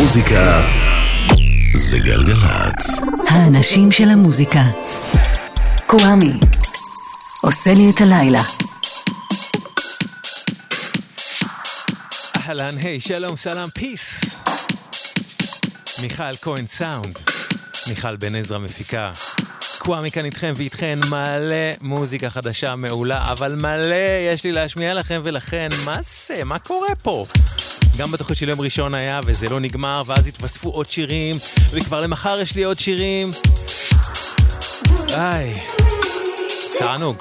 המוזיקה זה גלגלצ. האנשים של המוזיקה. קוואמי. עושה לי את הלילה. אהלן, היי, שלום, סלאם, פיס. מיכל כהן סאונד. מיכל בן עזרא מפיקה. קוואמי כאן איתכם ואיתכן מלא מוזיקה חדשה מעולה, אבל מלא יש לי להשמיע לכם ולכן, מה זה? מה קורה פה? גם בתוכנית של יום ראשון היה, וזה לא נגמר, ואז התווספו עוד שירים, וכבר למחר יש לי עוד שירים. איי, תענוג.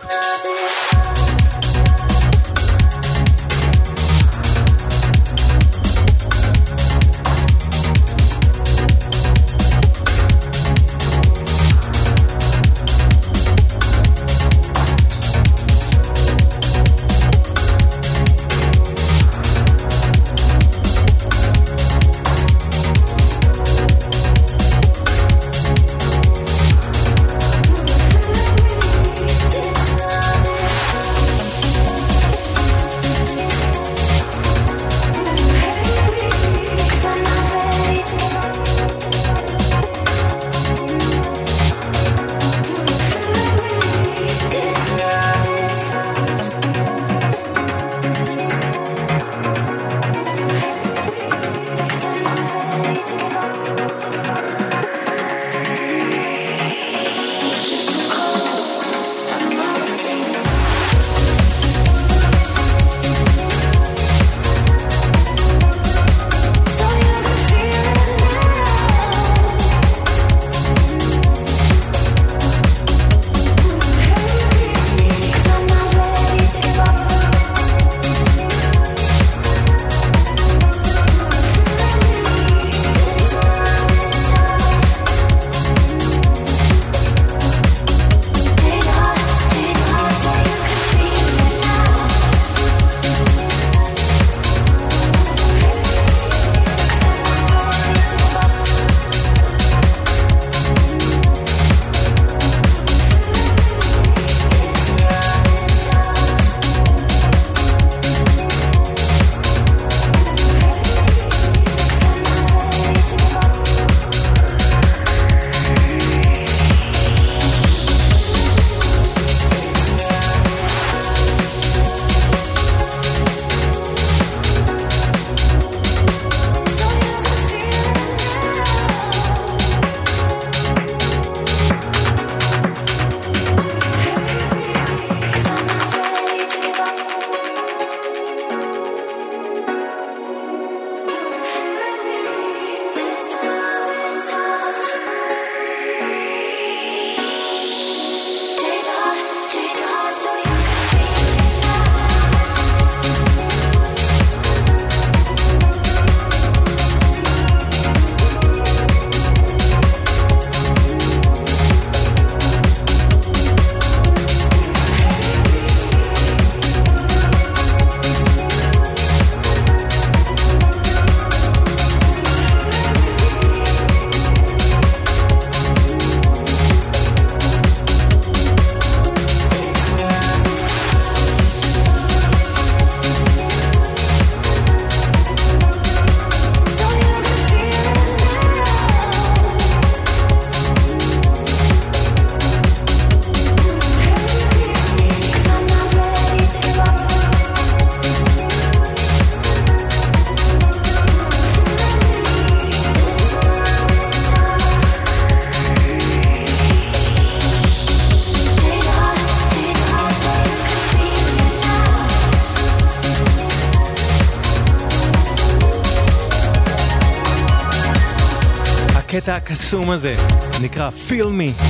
הקסום הזה נקרא Feel Me.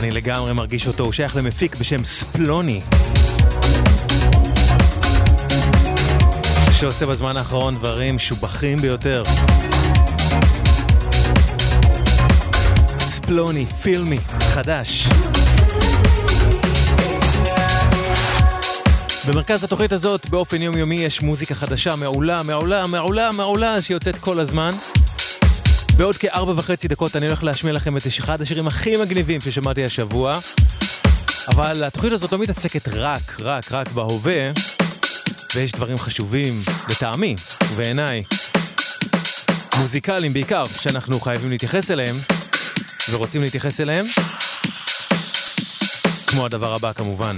אני לגמרי מרגיש אותו, הוא שייך למפיק בשם ספלוני. שעושה בזמן האחרון דברים משובחים ביותר. ספלוני, Feel Me, חדש. במרכז התוכנית הזאת באופן יומיומי יש מוזיקה חדשה מעולה, מעולה, מעולה, מעולה שיוצאת כל הזמן. בעוד כארבע וחצי דקות אני הולך להשמיע לכם את אחד השירים הכי מגניבים ששמעתי השבוע. אבל התוכנית הזאת לא מתעסקת רק, רק, רק בהווה, ויש דברים חשובים, לטעמי ובעיניי, מוזיקליים בעיקר, שאנחנו חייבים להתייחס אליהם, ורוצים להתייחס אליהם. כמו הדבר הבא כמובן.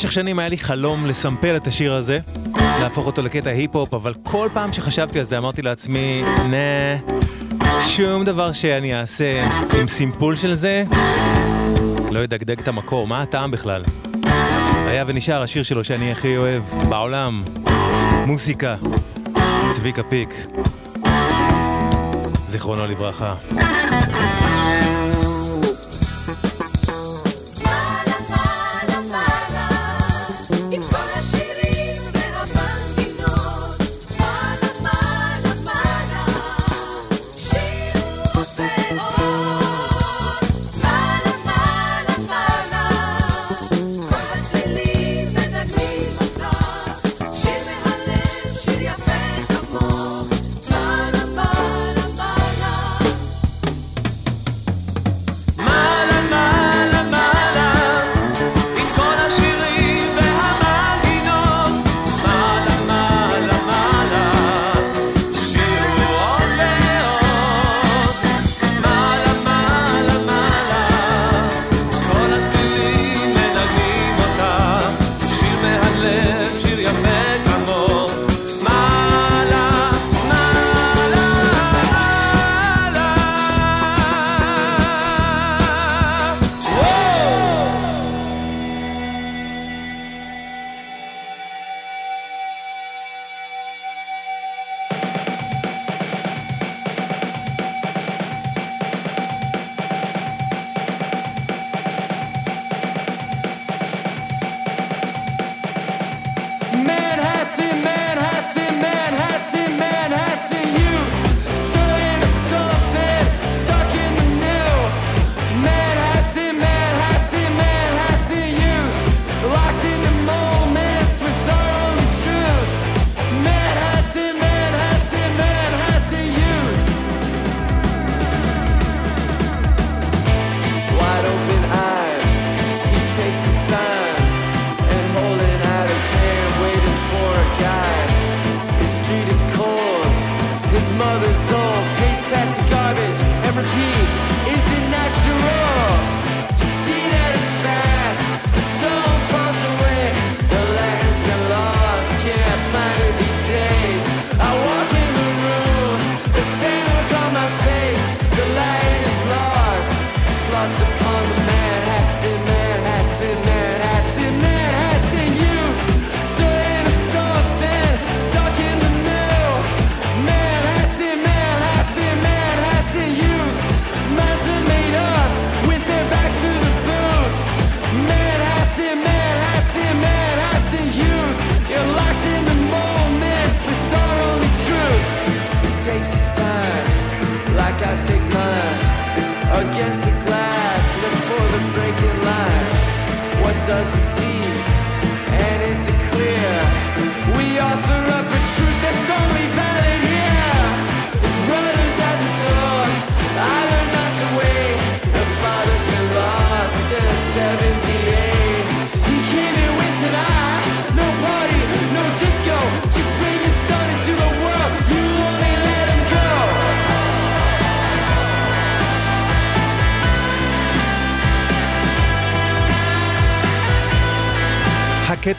במשך שנים היה לי חלום לסמפל את השיר הזה, להפוך אותו לקטע היפ-הופ, אבל כל פעם שחשבתי על זה אמרתי לעצמי, נה, שום דבר שאני אעשה עם סימפול של זה, לא ידגדג את המקור, מה הטעם בכלל? היה ונשאר השיר שלו שאני הכי אוהב בעולם, מוסיקה, צביקה פיק, זיכרונו לברכה.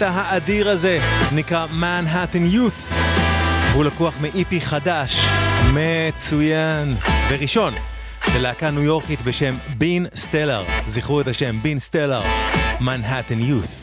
הקטע האדיר הזה נקרא Manhattan Youth. והוא לקוח מאיפי חדש, מצוין, וראשון, של להקה ניו יורקית בשם בין סטלר, זכרו את השם בין סטלר, Manhattan Youth.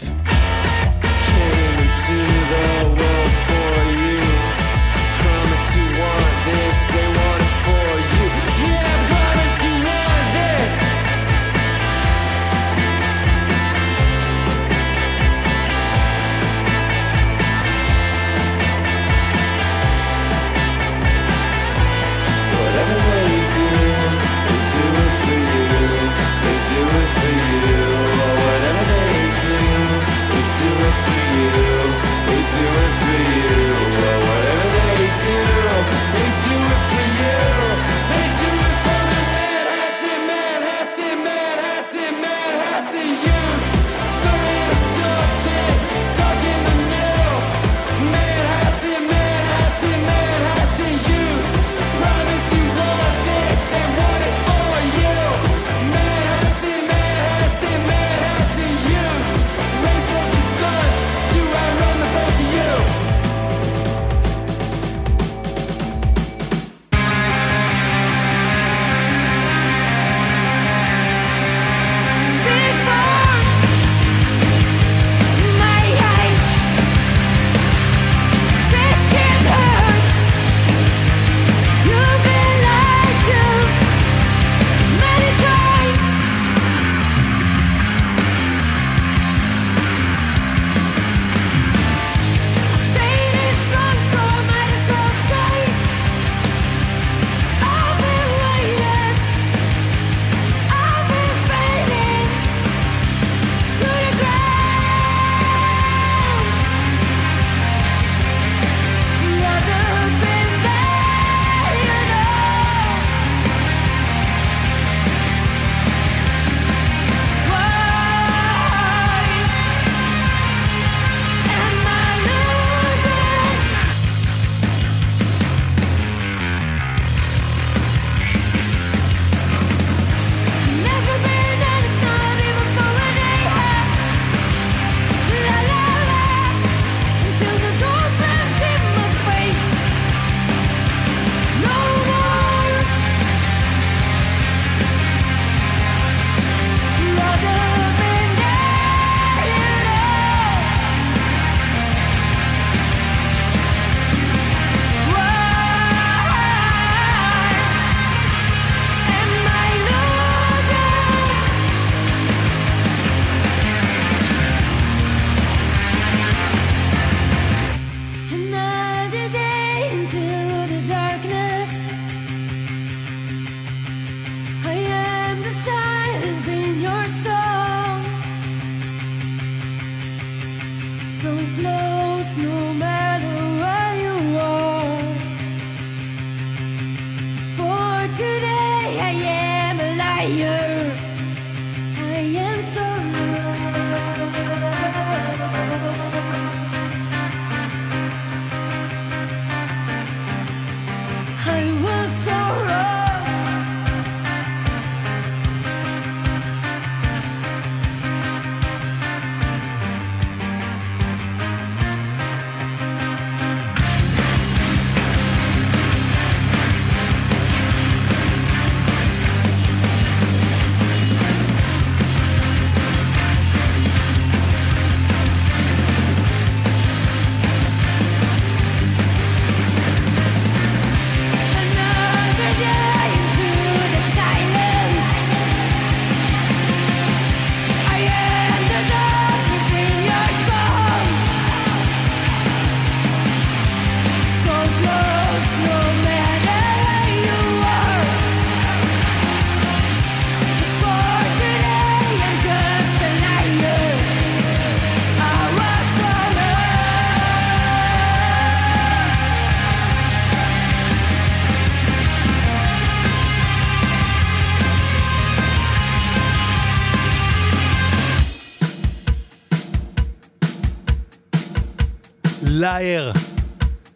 Liar,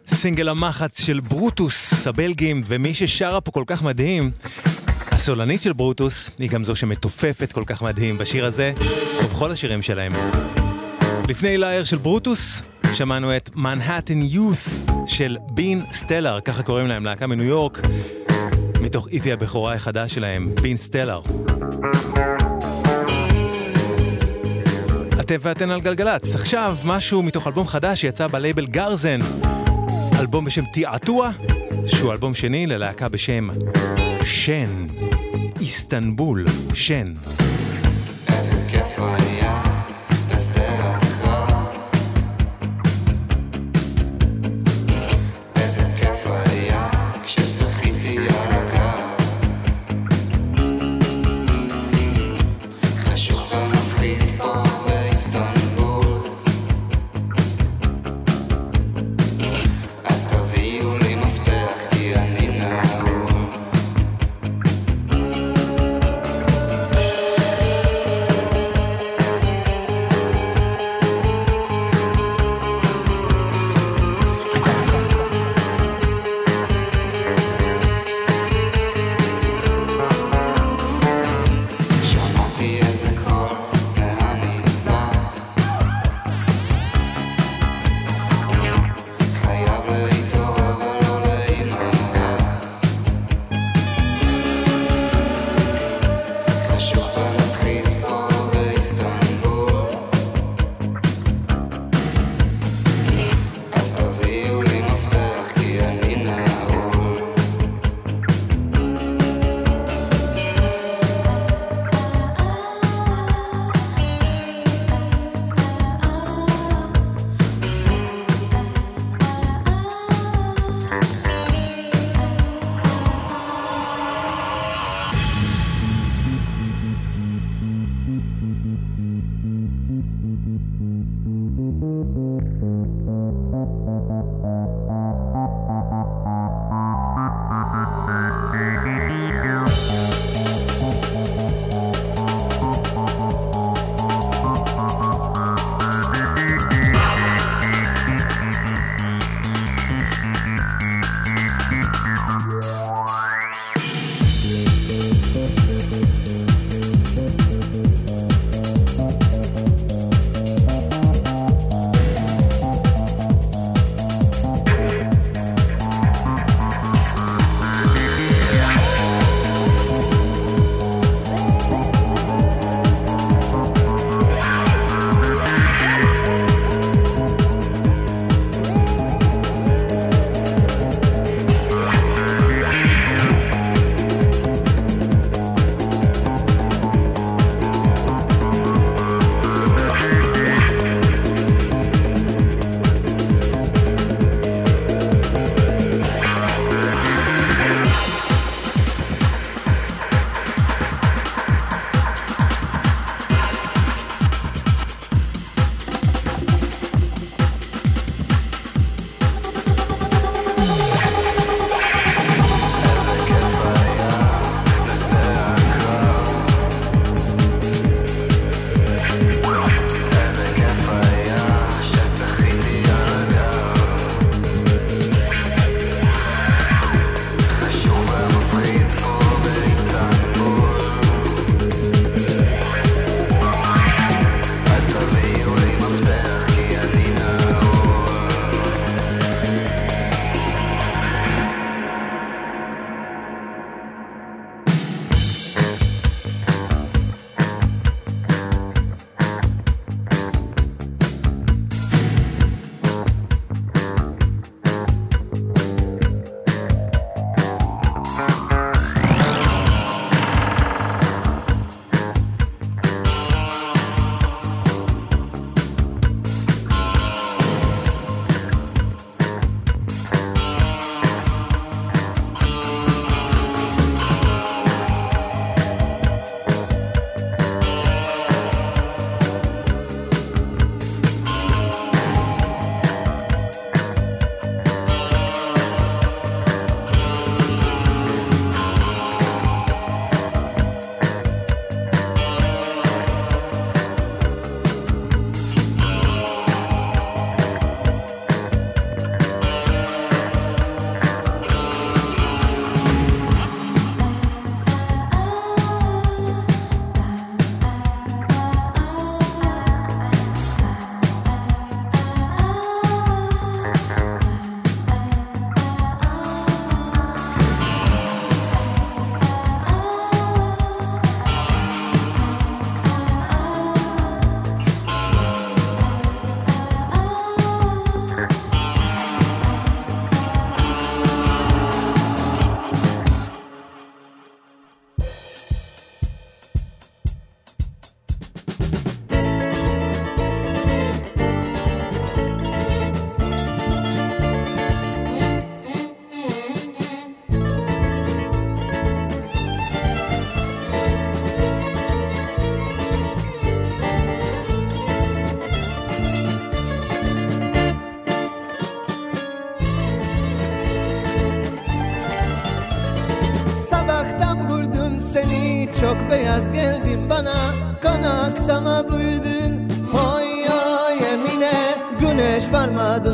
סינגל המחץ של Brutus, הבלגים, ומי ששרה פה כל כך מדהים, הסולנית של Brutus, היא גם זו שמתופפת כל כך מדהים בשיר הזה, ובכל השירים שלהם. לפני Liar של Brutus, שמענו את Manhattan Youth של Been Stellar, ככה קוראים להם, להקה מניו יורק, מתוך EP הבכורה החדש שלהם, Been Stellar. אתם ואתן על גלגלצ. עכשיו משהו מתוך אלבום חדש שיצא בלייבל גרזן. אלבום בשם תיעתוע, שהוא אלבום שני ללהקה בשם שן. איסטנבול, שן.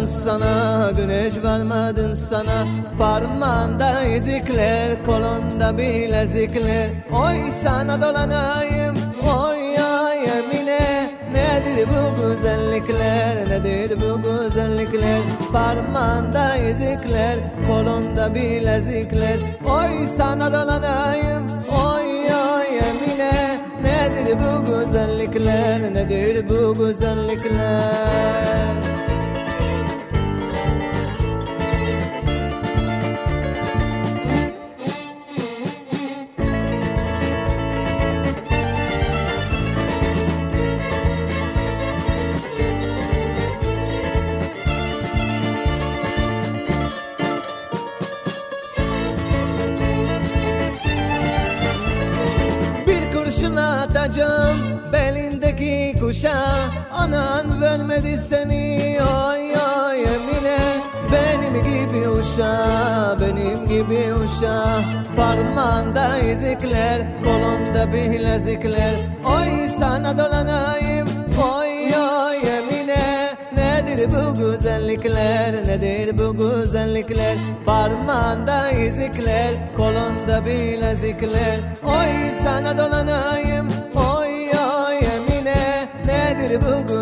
Sana Güneş varmadın sana. Parmağında izikler Kolunda bilezikler Oy sana dolanayım Oy oy Emine. Nedir bu güzellikler Nedir bu güzellikler? Parmağında izikler Kolunda bilezikler Oy sana dolanayım Oy oy Emine. Nedir bu güzellikler Nedir bu güzellikler seni oy oy Emine. Benim gibi uşa, benim gibi uşa. Parmağında izikler, kolunda bilezikler. Oy sana dolanayım, oy oy Emine. Nedir bu güzellikler, nedir bu güzellikler? Parmağında izikler, kolunda bilezikler. Oy sana dolanayım, oy oy Emine. Nedir bu güzellikler,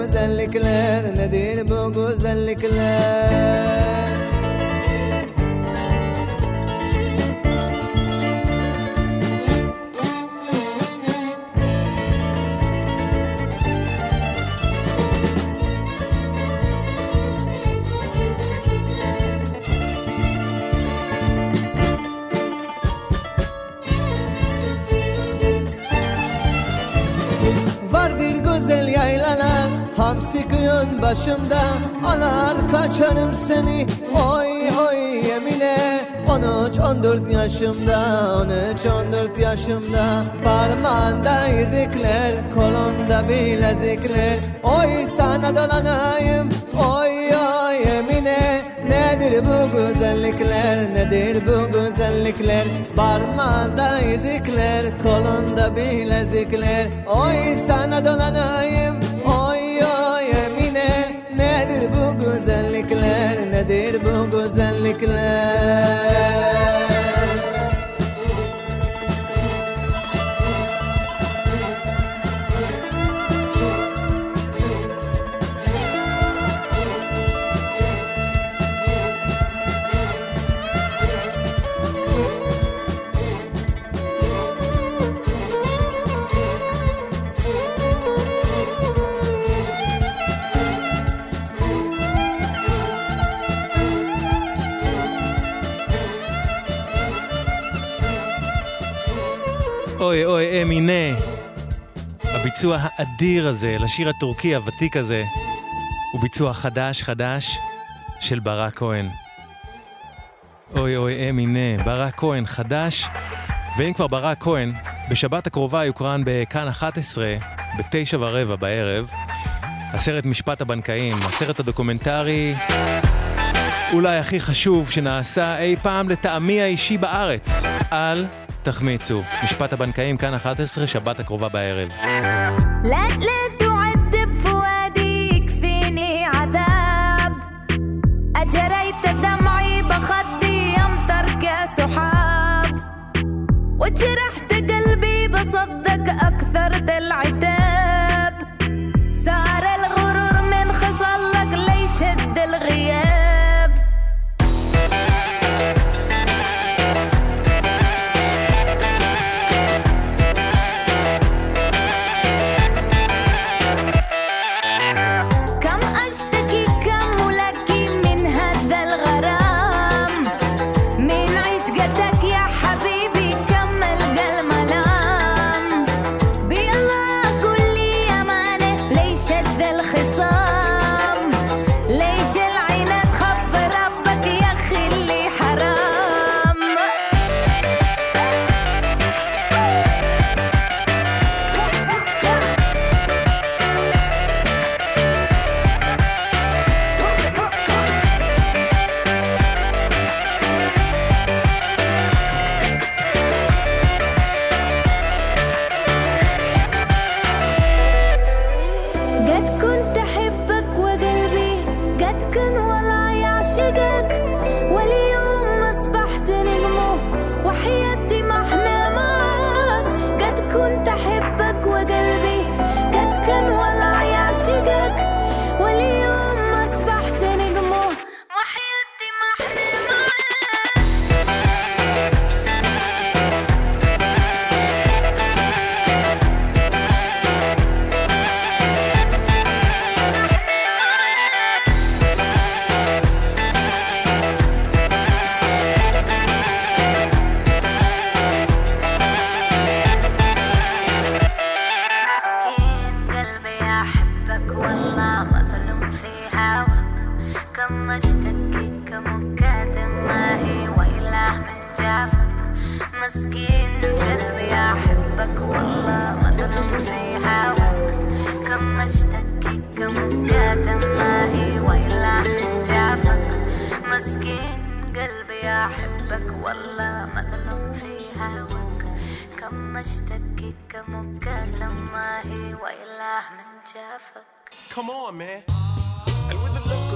köyün başında Alar kaçarım seni. Oy oy Emine 13-14 yaşımda 13-14 yaşımda. Parmağında izikler Kolunda bilezikler. Oy sana dolanayım. Oy oy Emine Nedir bu güzellikler? Nedir bu güzellikler? Parmağında izikler Kolunda bilezikler. Oy sana dolanayım Nedir bu güzellikler אוי אוי אמינה. הביצוע האדיר הזה לשיר הטורקי הוותיק הזה הוא ביצוע חדש חדש של ברק כהן. אוי אוי אמינה, ברק כהן חדש, ואם כבר ברק כהן, בשבת הקרובה יוקרן בכאן 11, בתשע ורבע בערב, הסרט משפט הבנקאים, הסרט הדוקומנטרי אולי הכי חשוב שנעשה אי פעם לטעמי האישי בארץ. אל תחמיצו. משפט הבנקאים, כאן 11, שבת הקרובה בערב. لا لا تعد بفؤادي يكفيني عذاب أجريت دمعي بخدي يمطر كسحاب وجرحت مسكين. قلبي أحبك والله مظلوم في هواك. كم اشتكي كم كاتم ما هي ويلا من جافك. مسكين قلبي أحبك والله مظلوم في هواك. كم اشتكي كم كاتم ما هي ويلة من جافك. Come on man. And with the look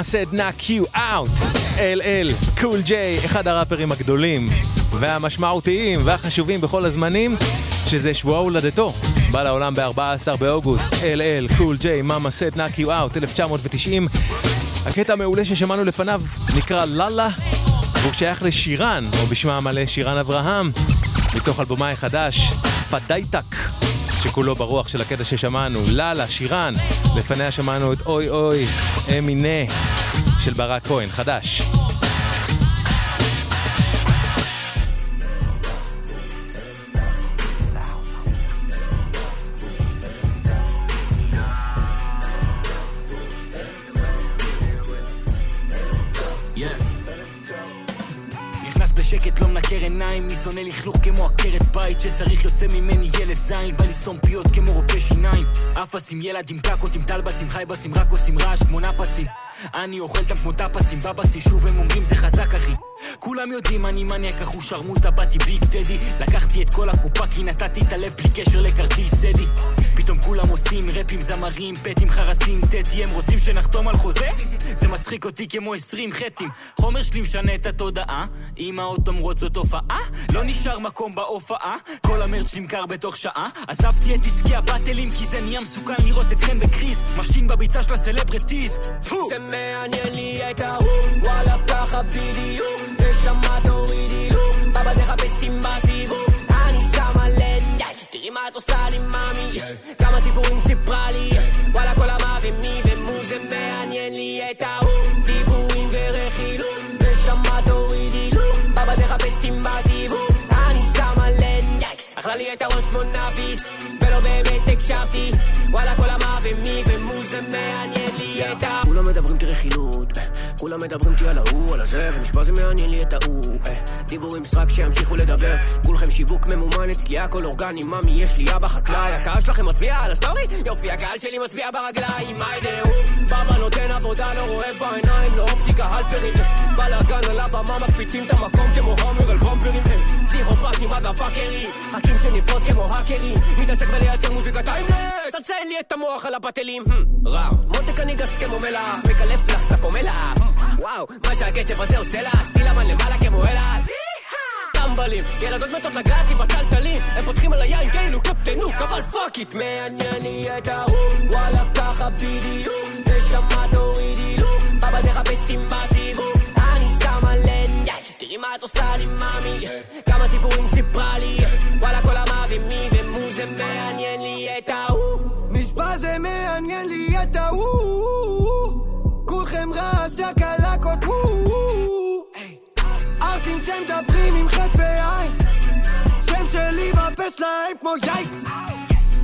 Mama said knock you out, LL Cool J, אחד הראפרים הגדולים והמשמעותיים והחשובים בכל הזמנים, שזה שבוע הולדתו. בא לעולם ב-14 באוגוסט, LL Cool J, Mama said knock you out, 1990. הקטע המעולה ששמענו לפניו נקרא לאללה, והוא שייך לשירן, או בשמה המלא שירן אברהם, מתוך אלבומה החדש, פדייטק, שכולו ברוח של הקטע ששמענו, לאללה, שירן. לפניה שמענו את אוי אוי, אמינה, של ברק כהן, חדש. שקט לא שונא לכלוך כמו עקרת בית שצריך יוצא ממני ילד זין, בא לסתום פיות כמו רופא שיניים. אפס עם ילד עם קקות, עם טלבצים עם חייבס, עם רעש, שמונה פצים. אני אוכל אותם כמו טפסים, בבס יישוב, הם אומרים זה חזק אחי. כולם יודעים אני מניאק, אחו שרמוטה, באתי ביג דדי. לקחתי את כל הקופה כי נתתי את הלב בלי קשר לכרטיס סדי. פתאום כולם עושים ראפים, זמרים, פטים, חרסים, טטי, הם רוצים שנחתום על חוזה? זה מצחיק אותי כמו עשרים חטים. חומר שלי משנה את התודעה, אמהות אומרות זאת הופעה, לא נשאר מקום בהופעה, כל המרץ' נמכר בתוך שעה. עזבתי את עסקי הבטלים כי זה נהיה מסוכן לראות אתכם בקריז, משתין בביצה של הסלבריטיז. פו! זה מעניין לי את ההוא, וואלה ככה בדיוק, נשמה תורידי כולם מדברים איתי על ההוא, על הזה, ונשבע זה מעניין לי את ההוא. אה, דיבורים סרק שימשיכו לדבר, כולכם שיווק ממומן אצלי הכל אורגני, ממי יש לי אבא חקלאי, הקהל שלכם מצביע על הסטורי? יופי, הקהל שלי מצביע ברגליים, מה ידעו? בבא נותן עבודה, לא רואה בעיניים, לא אופטיקה הלפרים, אה, בלאגן על הבמה, מקפיצים את המקום כמו האמר על במפרים, אה, פסיכופטים, מאדרפאקרים, מחכים שנפרוץ כמו האקרים, מתעסק בלייצר מוזיקה timeless, צלצל לי את המוח על הבטלים, hmm, רע, מותק אני גס כמו מלח, מקלף לך את הפומלה, וואו, מה שהקצב הזה עושה לה, סטיל אמן למעלה כמו אלעד. טמבלים, ילדות מתות לגעת לי בטלטלים, הם פותחים על היין כאילו קפטנוק, אבל פאק איט, מעניין לי את ההוא, וואלה ככה בדיוק, נשמה תורידי לו, בבא תחפש אותי בסיבוב, אני שמה לב, תראי מה את עושה לי מאמי, כמה סיפורים סיפרה לי, וואלה כל המה ומי ומו זה מעניין לי שלהם כמו yikes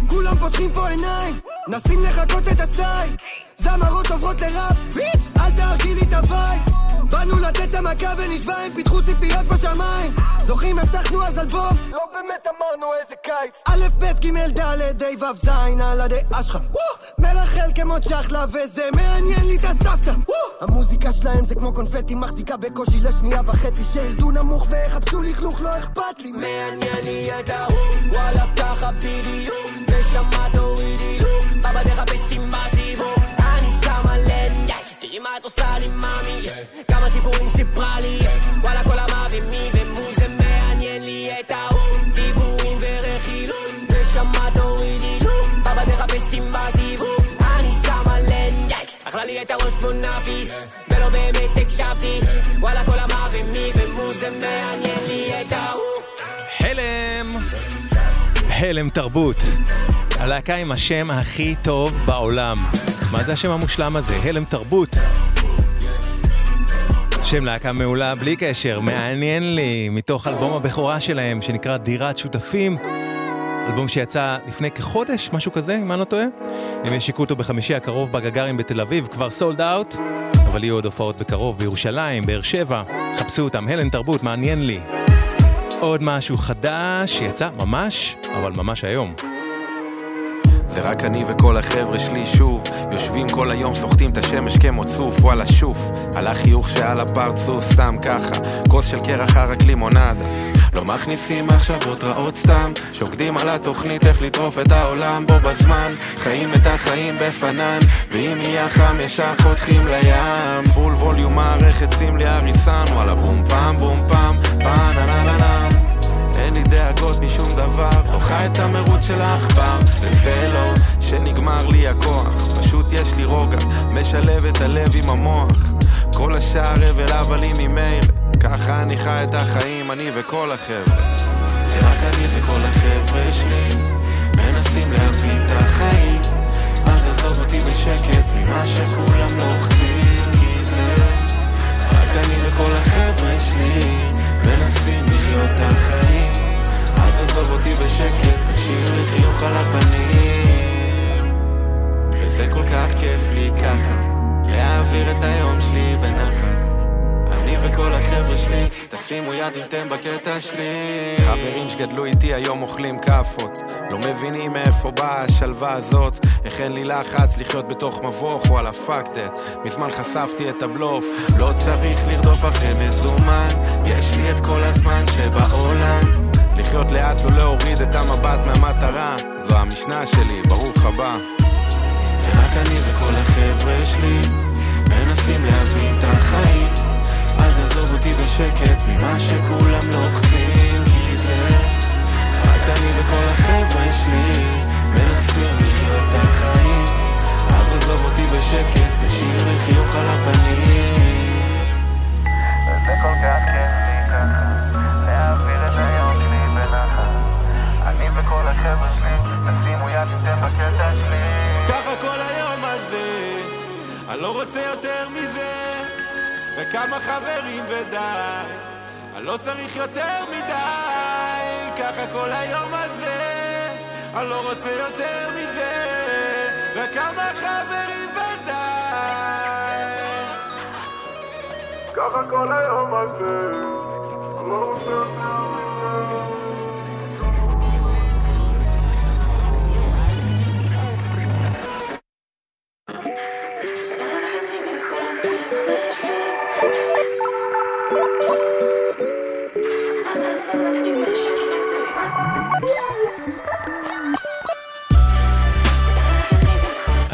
כולם פותחים פה עיניים נסים לחקות את הסטייל. זמרות עוברות לראפ bitch אל תהרגי לי את ה vibe באנו לתת את המכה ונשבע הם פיתחו ציפיות בשמיים. זוכרים הבטחנו אז אלבום לא באמת אמרנו איזה קיץ. א' ב' ג' ד' ה' ו' ז' על הדעה שלך מרחל כמו צ'חלה וזה מעניין לי את הסבתא. המוזיקה שלהם זה כמו קונפטי מחזיקה בקושי לשנייה וחצי שירדו נמוך ויחפשו לכלוך לא אכפת לי. מעניין לי את ההוא, וואלה ככה בדיוק, נשמה תורידי לו, בבא תחפש אותי מה את עושה לי מאמי, כמה סיפורים סיפרה לי, וואלה כל המה ומי ומו זה מעניין לי את ההוא, דיבורים ורכילות, נשמה תורידי לו, בבא תחפש אותי בסיבוב, אני שמה לב, אכלה לי את הראש כמו נאפיס, ולא באמת הקשבתי, וואלה כל המה ומי ומו זה מעניין לי את ההוא. הלם! הלם תרבות. הלהקה עם השם הכי טוב בעולם. מה זה השם המושלם הזה? הלם תרבות. שם להקה מעולה בלי קשר, מעניין לי, מתוך אלבום הבכורה שלהם שנקרא דירת שותפים. אלבום שיצא לפני כחודש, משהו כזה, אם אני לא טועה. הם ישיקו אותו בחמישי הקרוב בגגארים בתל אביב, כבר סולד אאוט, אבל יהיו עוד הופעות בקרוב בירושלים, באר שבע. חפשו אותם, הלם תרבות, מעניין לי. עוד משהו חדש, יצא ממש, אבל ממש היום. זה רק אני וכל החבר'ה שלי שוב. יושבים כל היום סוחטים את השמש כמו צוף וואלה שוף. על החיוך שעל הפרצוף סתם ככה. כוס של קרח ערק לימונדה לא מכניסים מחשבות רעות סתם. שוקדים על התוכנית איך לטרוף את העולם בו בזמן. חיים את החיים בפנן ואם יהיה חם ישר חותכים לים. פול ווליום מערכת שים לי הריסן. וואלה בום פעם בום פעם. פעם נה נה נה נה דאגות משום דבר, לא חי את המרוץ של העכבר, וזה לא שנגמר לי הכוח, פשוט יש לי רוגע, משלב את הלב עם המוח, כל השאר הבל הבלים ממילא, ככה אני חי את החיים, אני וכל החבר'ה. רק אני וכל החבר'ה שלי, מנסים להבין את החיים, אז עזוב אותי בשקט ממה שכולם לוחצים, כי זה רק אני וכל החבר'ה שלי, מנסים לחיות את החיים אז עזוב אותי בשקט, תשאיר לי חיוך על הפנים וזה כל כך כיף לי ככה, להעביר את היום שלי בנחת אני וכל החבר'ה שלי, תשימו יד אם אתם בקטע שלי. חברים שגדלו איתי היום אוכלים כאפות, לא מבינים מאיפה באה השלווה הזאת. איך אין לי לחץ לחיות בתוך מבוך, וואלה fuck that. מזמן חשפתי את הבלוף, לא צריך לרדוף אחרי מזומן, יש לי את כל הזמן שבעולם. המבט מהמטרה, זו המשנה שלי, ברוך הבא. ורק אני וכל החבר'ה שלי מנסים להבין את החיים. אז עזוב אותי בשקט ממה שכולם לוחצים כי זה רק אני וכל החבר'ה שלי מנסים לחיות את החיים. אז עזוב אותי בשקט תשאיר לי חיוך על הפנים. וזה כל כך כיף לי ככה להעביר את היום שלי בנחת אני וכל החבר'ה שלי תשימו יד אתם בקטע שלי. ככה כל היום הזה, אני לא רוצה יותר מזה, וכמה חברים ודי, אני לא צריך יותר מדי, ככה כל היום הזה, אני לא רוצה יותר מזה, וכמה חברים ודי. ככה כל היום הזה אני לא רוצה יותר מזה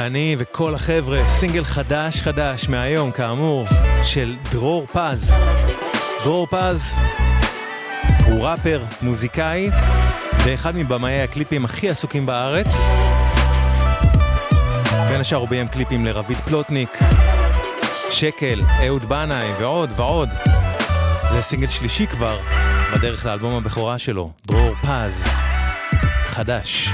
אני וכל החבר'ה, סינגל חדש חדש מהיום, כאמור, של דרור פז. דרור פז הוא ראפר, מוזיקאי, ואחד מבמאי הקליפים הכי עסוקים בארץ. בין השאר הוא ביים קליפים לרביד פלוטניק, שקל, אהוד בנאי ועוד ועוד. זה סינגל שלישי כבר, בדרך לאלבום הבכורה שלו, דרור פז. חדש.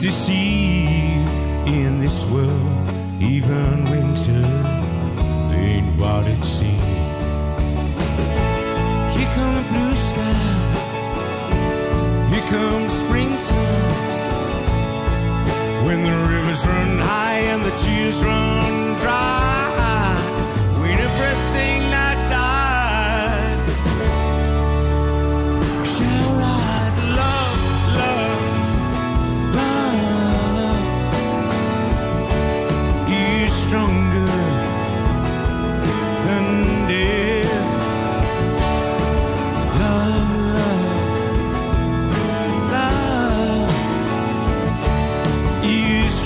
to see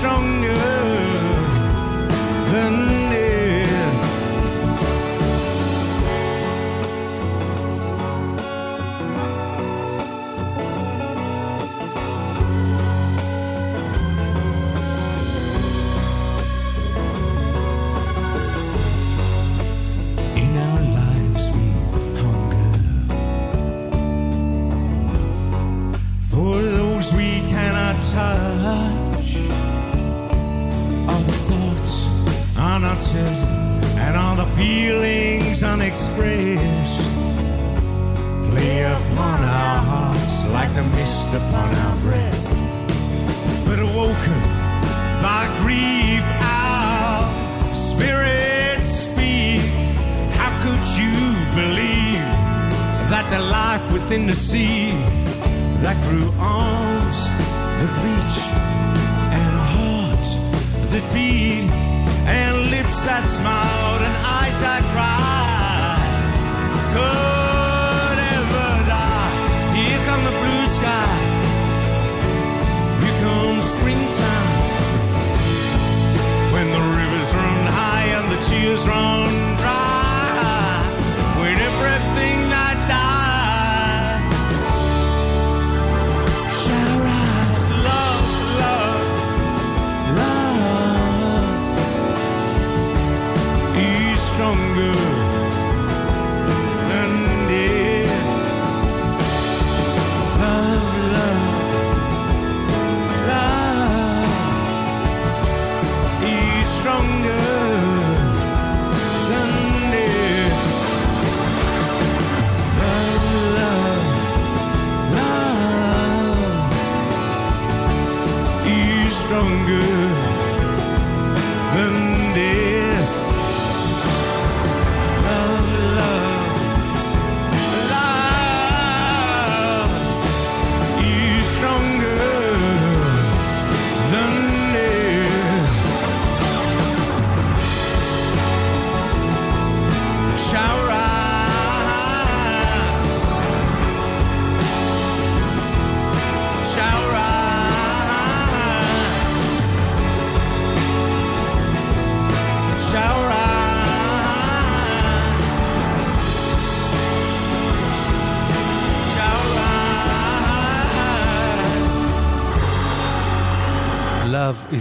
stronger than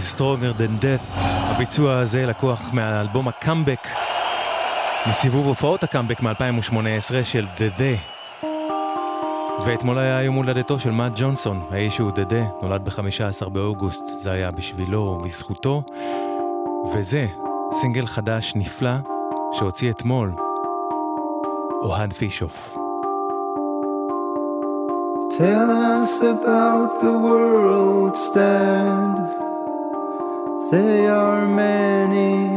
is stronger than death. הביצוע הזה לקוח מהאלבום הקאמבק, מסיבוב הופעות הקאמבק מ-2018 של דדה. ואתמול היה יום הולדתו של מאט ג'ונסון, האיש שהוא דדה, נולד ב-15 באוגוסט, זה היה בשבילו ובזכותו. וזה סינגל חדש נפלא שהוציא אתמול אוהד פישוף. Tell us about the world stand. They are many.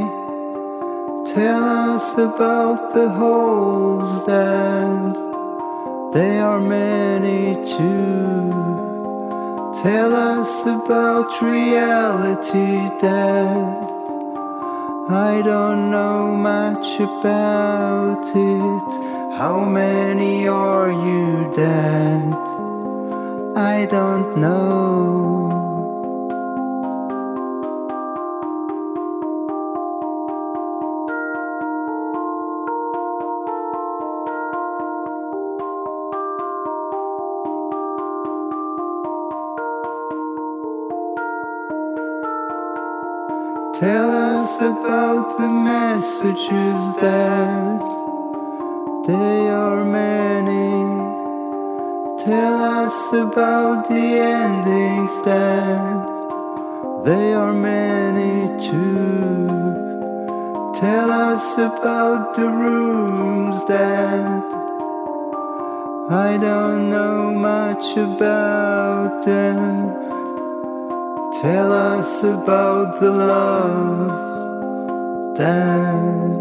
Tell us about the whole stand. They are many too. Tell us about reality, Dad. I don't know much about it. How many are you, Dad? I don't know. Messages that they are many. Tell us about the endings that they are many too. Tell us about the rooms that I don't know much about them. Tell us about the love that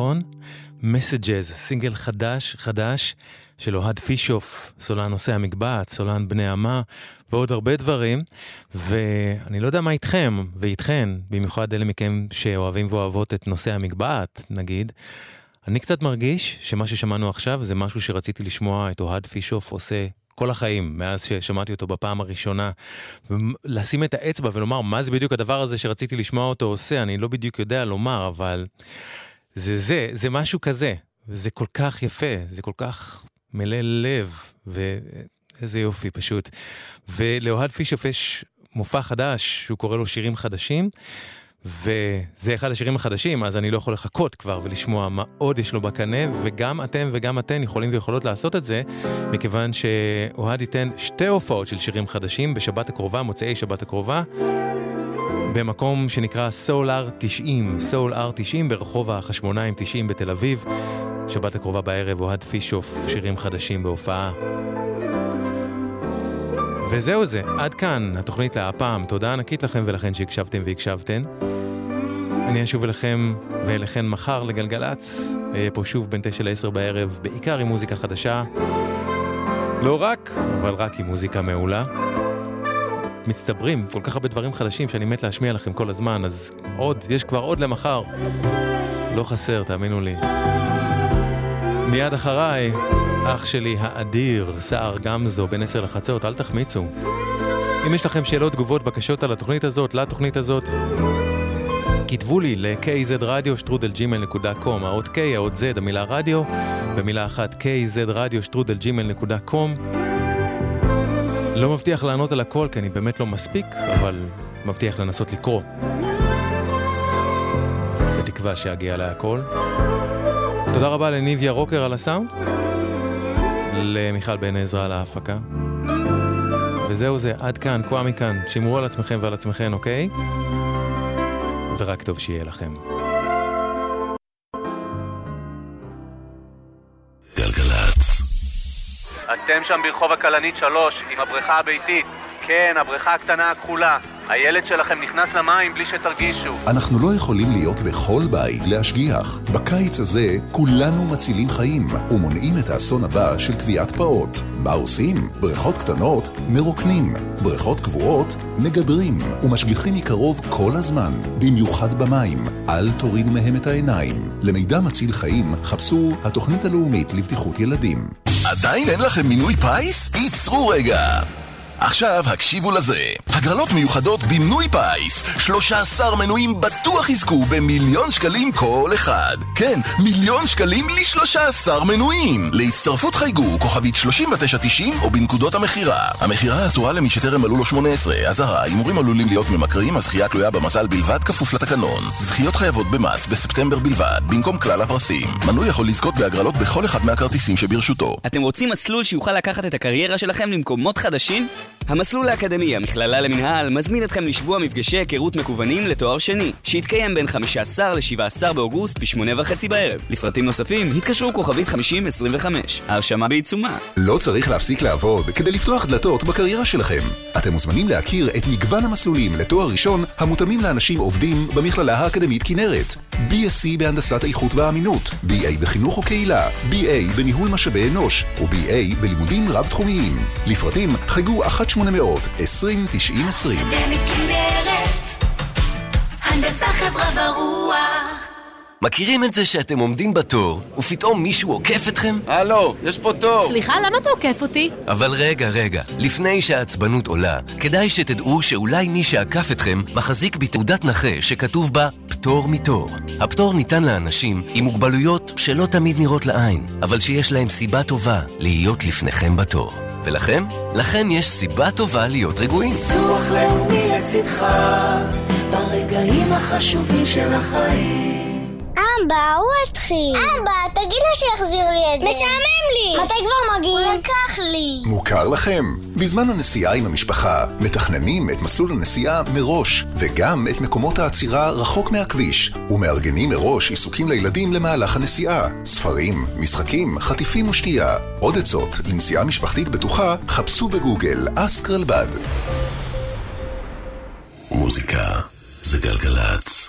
נכון? מסג'ז, סינגל חדש, חדש, של אוהד פישוף, סולן נושא המגבעת, סולן בני אמה, ועוד הרבה דברים. ואני לא יודע מה איתכם ואיתכן, במיוחד אלה מכם שאוהבים ואוהבות את נושא המגבעת, נגיד. אני קצת מרגיש שמה ששמענו עכשיו זה משהו שרציתי לשמוע את אוהד פישוף עושה כל החיים, מאז ששמעתי אותו בפעם הראשונה. לשים את האצבע ולומר מה זה בדיוק הדבר הזה שרציתי לשמוע אותו עושה, אני לא בדיוק יודע לומר, אבל זה זה, זה משהו כזה. זה כל כך יפה, זה כל כך מלא לב, ואיזה יופי פשוט. ולאוהד פישוף יש מופע חדש, שהוא קורא לו שירים חדשים. וזה אחד השירים החדשים, אז אני לא יכול לחכות כבר ולשמוע מה עוד יש לו בקנה, וגם אתם וגם אתן יכולים ויכולות לעשות את זה, מכיוון שאוהד ייתן שתי הופעות של שירים חדשים בשבת הקרובה, מוצאי שבת הקרובה, במקום שנקרא סול אר 90, סול אר 90 ברחוב החשמונאים 90 בתל אביב. שבת הקרובה בערב, אוהד פישוף, שירים חדשים בהופעה. וזהו זה, עד כאן התוכנית להפעם. תודה ענקית לכם ולכן שהקשבתם והקשבתן. אני אשוב אליכם ואליכן מחר לגלגלצ. אהיה פה שוב בין 9 ל-10 בערב, בעיקר עם מוזיקה חדשה. לא רק, אבל רק עם מוזיקה מעולה. מצטברים כל כך הרבה דברים חדשים שאני מת להשמיע לכם כל הזמן, אז עוד, יש כבר עוד למחר. לא חסר, תאמינו לי. מיד אחריי, אח שלי האדיר, סער גמזו, בן עשר לחצות, אל תחמיצו. אם יש לכם שאלות, תגובות, בקשות על התוכנית הזאת, לתוכנית הזאת, כתבו לי ל-kzradio.gmail.com, האות K, האות Z, המילה רדיו, במילה אחת kzradio.gmail.com. לא מבטיח לענות על הכל, כי אני באמת לא מספיק, אבל מבטיח לנסות לקרוא. בתקווה שיגיע להכל. תודה רבה לניביה רוקר על הסאונד, למיכל בן עזרא על ההפקה. וזהו זה, עד כאן, כואה מכאן. שמרו על עצמכם ועל עצמכם, אוקיי? ורק טוב שיהיה לכם. אתם שם ברחוב הכלנית 3, עם הבריכה הביתית. כן, הבריכה הקטנה הכחולה. הילד שלכם נכנס למים בלי שתרגישו. אנחנו לא יכולים להיות בכל בית להשגיח. בקיץ הזה כולנו מצילים חיים ומונעים את האסון הבא של טביעת פעוט. מה עושים? בריכות קטנות מרוקנים, בריכות קבועות מגדרים ומשגיחים מקרוב כל הזמן, במיוחד במים. אל תורידו מהם את העיניים. למידע מציל חיים חפשו התוכנית הלאומית לבטיחות ילדים. עדיין אין לכם מינוי פיס? עצרו רגע! עכשיו הקשיבו לזה. הגרלות מיוחדות במנוי פיס. 13 מנויים בטוח יזכו במיליון שקלים כל אחד. כן, מיליון שקלים ל-13 מנויים. להצטרפות חייגו כוכבית 3990 או בנקודות המכירה. המכירה אסורה למי שטרם מלאו לו 18. אזהרה, הימורים עלולים להיות ממכרים, הזכייה תלויה במזל בלבד כפוף לתקנון. זכיות חייבות במס בספטמבר בלבד, במקום כלל הפרסים. מנוי יכול לזכות בהגרלות בכל אחד מהכרטיסים שברשותו. אתם רוצים מסלול שיוכל לקחת את הקריירה שלכם למקומות חדשים? המסלול האקדמי, המכללה למינהל, מזמין אתכם לשבוע מפגשי היכרות מקוונים לתואר שני, שיתקיים בין 15 ל-17 באוגוסט בשמונה וחצי בערב. לפרטים נוספים, התקשרו כוכבית 5025. ההרשמה בעיצומה. לא צריך להפסיק לעבוד כדי לפתוח דלתות בקריירה שלכם. אתם מוזמנים להכיר את מגוון המסלולים לתואר ראשון המותאמים לאנשים עובדים במכללה האקדמית כנרת. BSc בהנדסת איכות ואמינות, BA בחינוך וקהילה, BA בניהול משאבי אנוש ו-BA בלימודים רב-תחומיים. לפרטים חייגו 1-800-20-90-20. אקדמית כנרת, הנדסה חברה ורוח. מכירים את זה שאתם עומדים בתור, ופתאום מישהו עוקף אתכם? הלו, יש פה תור. סליחה, למה אתה עוקף אותי? אבל רגע, רגע, לפני שהעצבנות עולה, כדאי שתדעו שאולי מי שעקף אתכם מחזיק בתעודת נכה שכתוב בה פטור מתור. הפטור ניתן לאנשים עם מוגבלויות שלא תמיד נראות לעין, אבל שיש להם סיבה טובה להיות לפניכם בתור. ולכם? לכם יש סיבה טובה להיות רגועים. ביטוח לאומי לצדך, ברגעים החשובים של החיים. אבא, הוא התחיל. אבא, תגיד לו שיחזיר לי את זה. משעמם לי. מתי כבר מגיע? הוא לקח לי. מוכר לכם? בזמן הנסיעה עם המשפחה, מתכננים את מסלול הנסיעה מראש, וגם את מקומות העצירה רחוק מהכביש, ומארגנים מראש עיסוקים לילדים למהלך הנסיעה. ספרים, משחקים, חטיפים ושתייה. עוד עצות לנסיעה משפחתית בטוחה, חפשו בגוגל אסק רלב"ד. מוזיקה זה גלגלצ.